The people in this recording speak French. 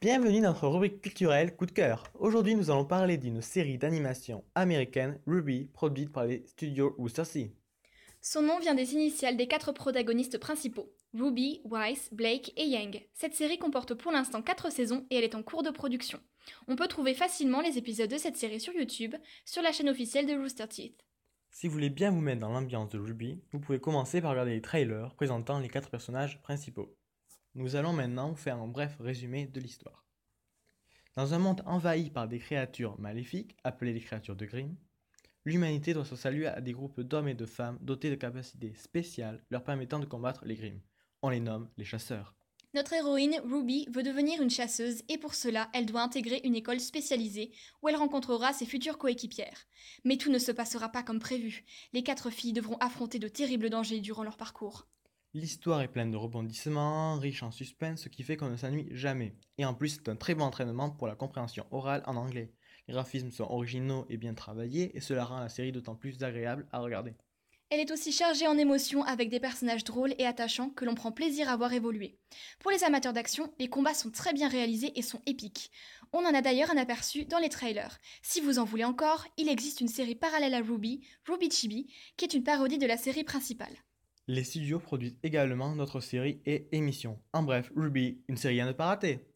Bienvenue dans notre rubrique culturelle Coup de cœur. Aujourd'hui, nous allons parler d'une série d'animation américaine, Ruby, produite par les studios Rooster Teeth. Son nom vient des initiales des quatre protagonistes principaux, Ruby, Weiss, Blake et Yang. Cette série comporte pour l'instant 4 saisons et elle est en cours de production. On peut trouver facilement les épisodes de cette série sur YouTube, sur la chaîne officielle de Rooster Teeth. Si vous voulez bien vous mettre dans l'ambiance de Ruby, vous pouvez commencer par regarder les trailers présentant les quatre personnages principaux. Nous allons maintenant faire un bref résumé de l'histoire. Dans un monde envahi par des créatures maléfiques, appelées les créatures de Grimm, l'humanité doit se saluer à des groupes d'hommes et de femmes dotés de capacités spéciales leur permettant de combattre les Grimm. On les nomme les chasseurs. Notre héroïne, Ruby, veut devenir une chasseuse et pour cela, elle doit intégrer une école spécialisée où elle rencontrera ses futures coéquipières. Mais tout ne se passera pas comme prévu. Les quatre filles devront affronter de terribles dangers durant leur parcours. L'histoire est pleine de rebondissements, riche en suspense, ce qui fait qu'on ne s'ennuie jamais. Et en plus, c'est un très bon entraînement pour la compréhension orale en anglais. Les graphismes sont originaux et bien travaillés, et cela rend la série d'autant plus agréable à regarder. Elle est aussi chargée en émotions avec des personnages drôles et attachants que l'on prend plaisir à voir évoluer. Pour les amateurs d'action, les combats sont très bien réalisés et sont épiques. On en a d'ailleurs un aperçu dans les trailers. Si vous en voulez encore, il existe une série parallèle à Ruby, Ruby Chibi, qui est une parodie de la série principale. Les studios produisent également d'autres séries et émissions. En bref, Ruby, une série à ne pas rater.